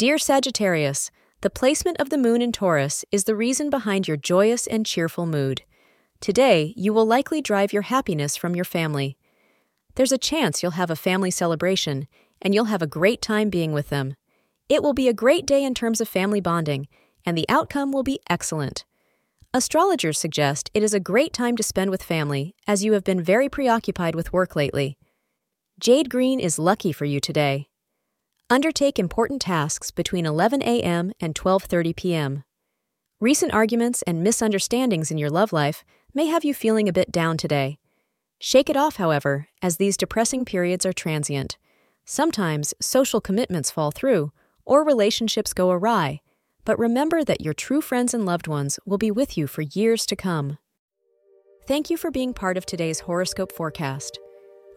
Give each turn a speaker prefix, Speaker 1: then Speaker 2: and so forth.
Speaker 1: Dear Sagittarius, the placement of the moon in Taurus is the reason behind your joyous and cheerful mood. Today, you will likely drive your happiness from your family. There's a chance you'll have a family celebration, and you'll have a great time being with them. It will be a great day in terms of family bonding, and the outcome will be excellent. Astrologers suggest it is a great time to spend with family, as you have been very preoccupied with work lately. Jade green is lucky for you today. Undertake important tasks between 11 a.m. and 12:30 p.m. Recent arguments and misunderstandings in your love life may have you feeling a bit down today. Shake it off, however, as these depressing periods are transient. Sometimes social commitments fall through or relationships go awry, but remember that your true friends and loved ones will be with you for years to come. Thank you for being part of today's horoscope forecast.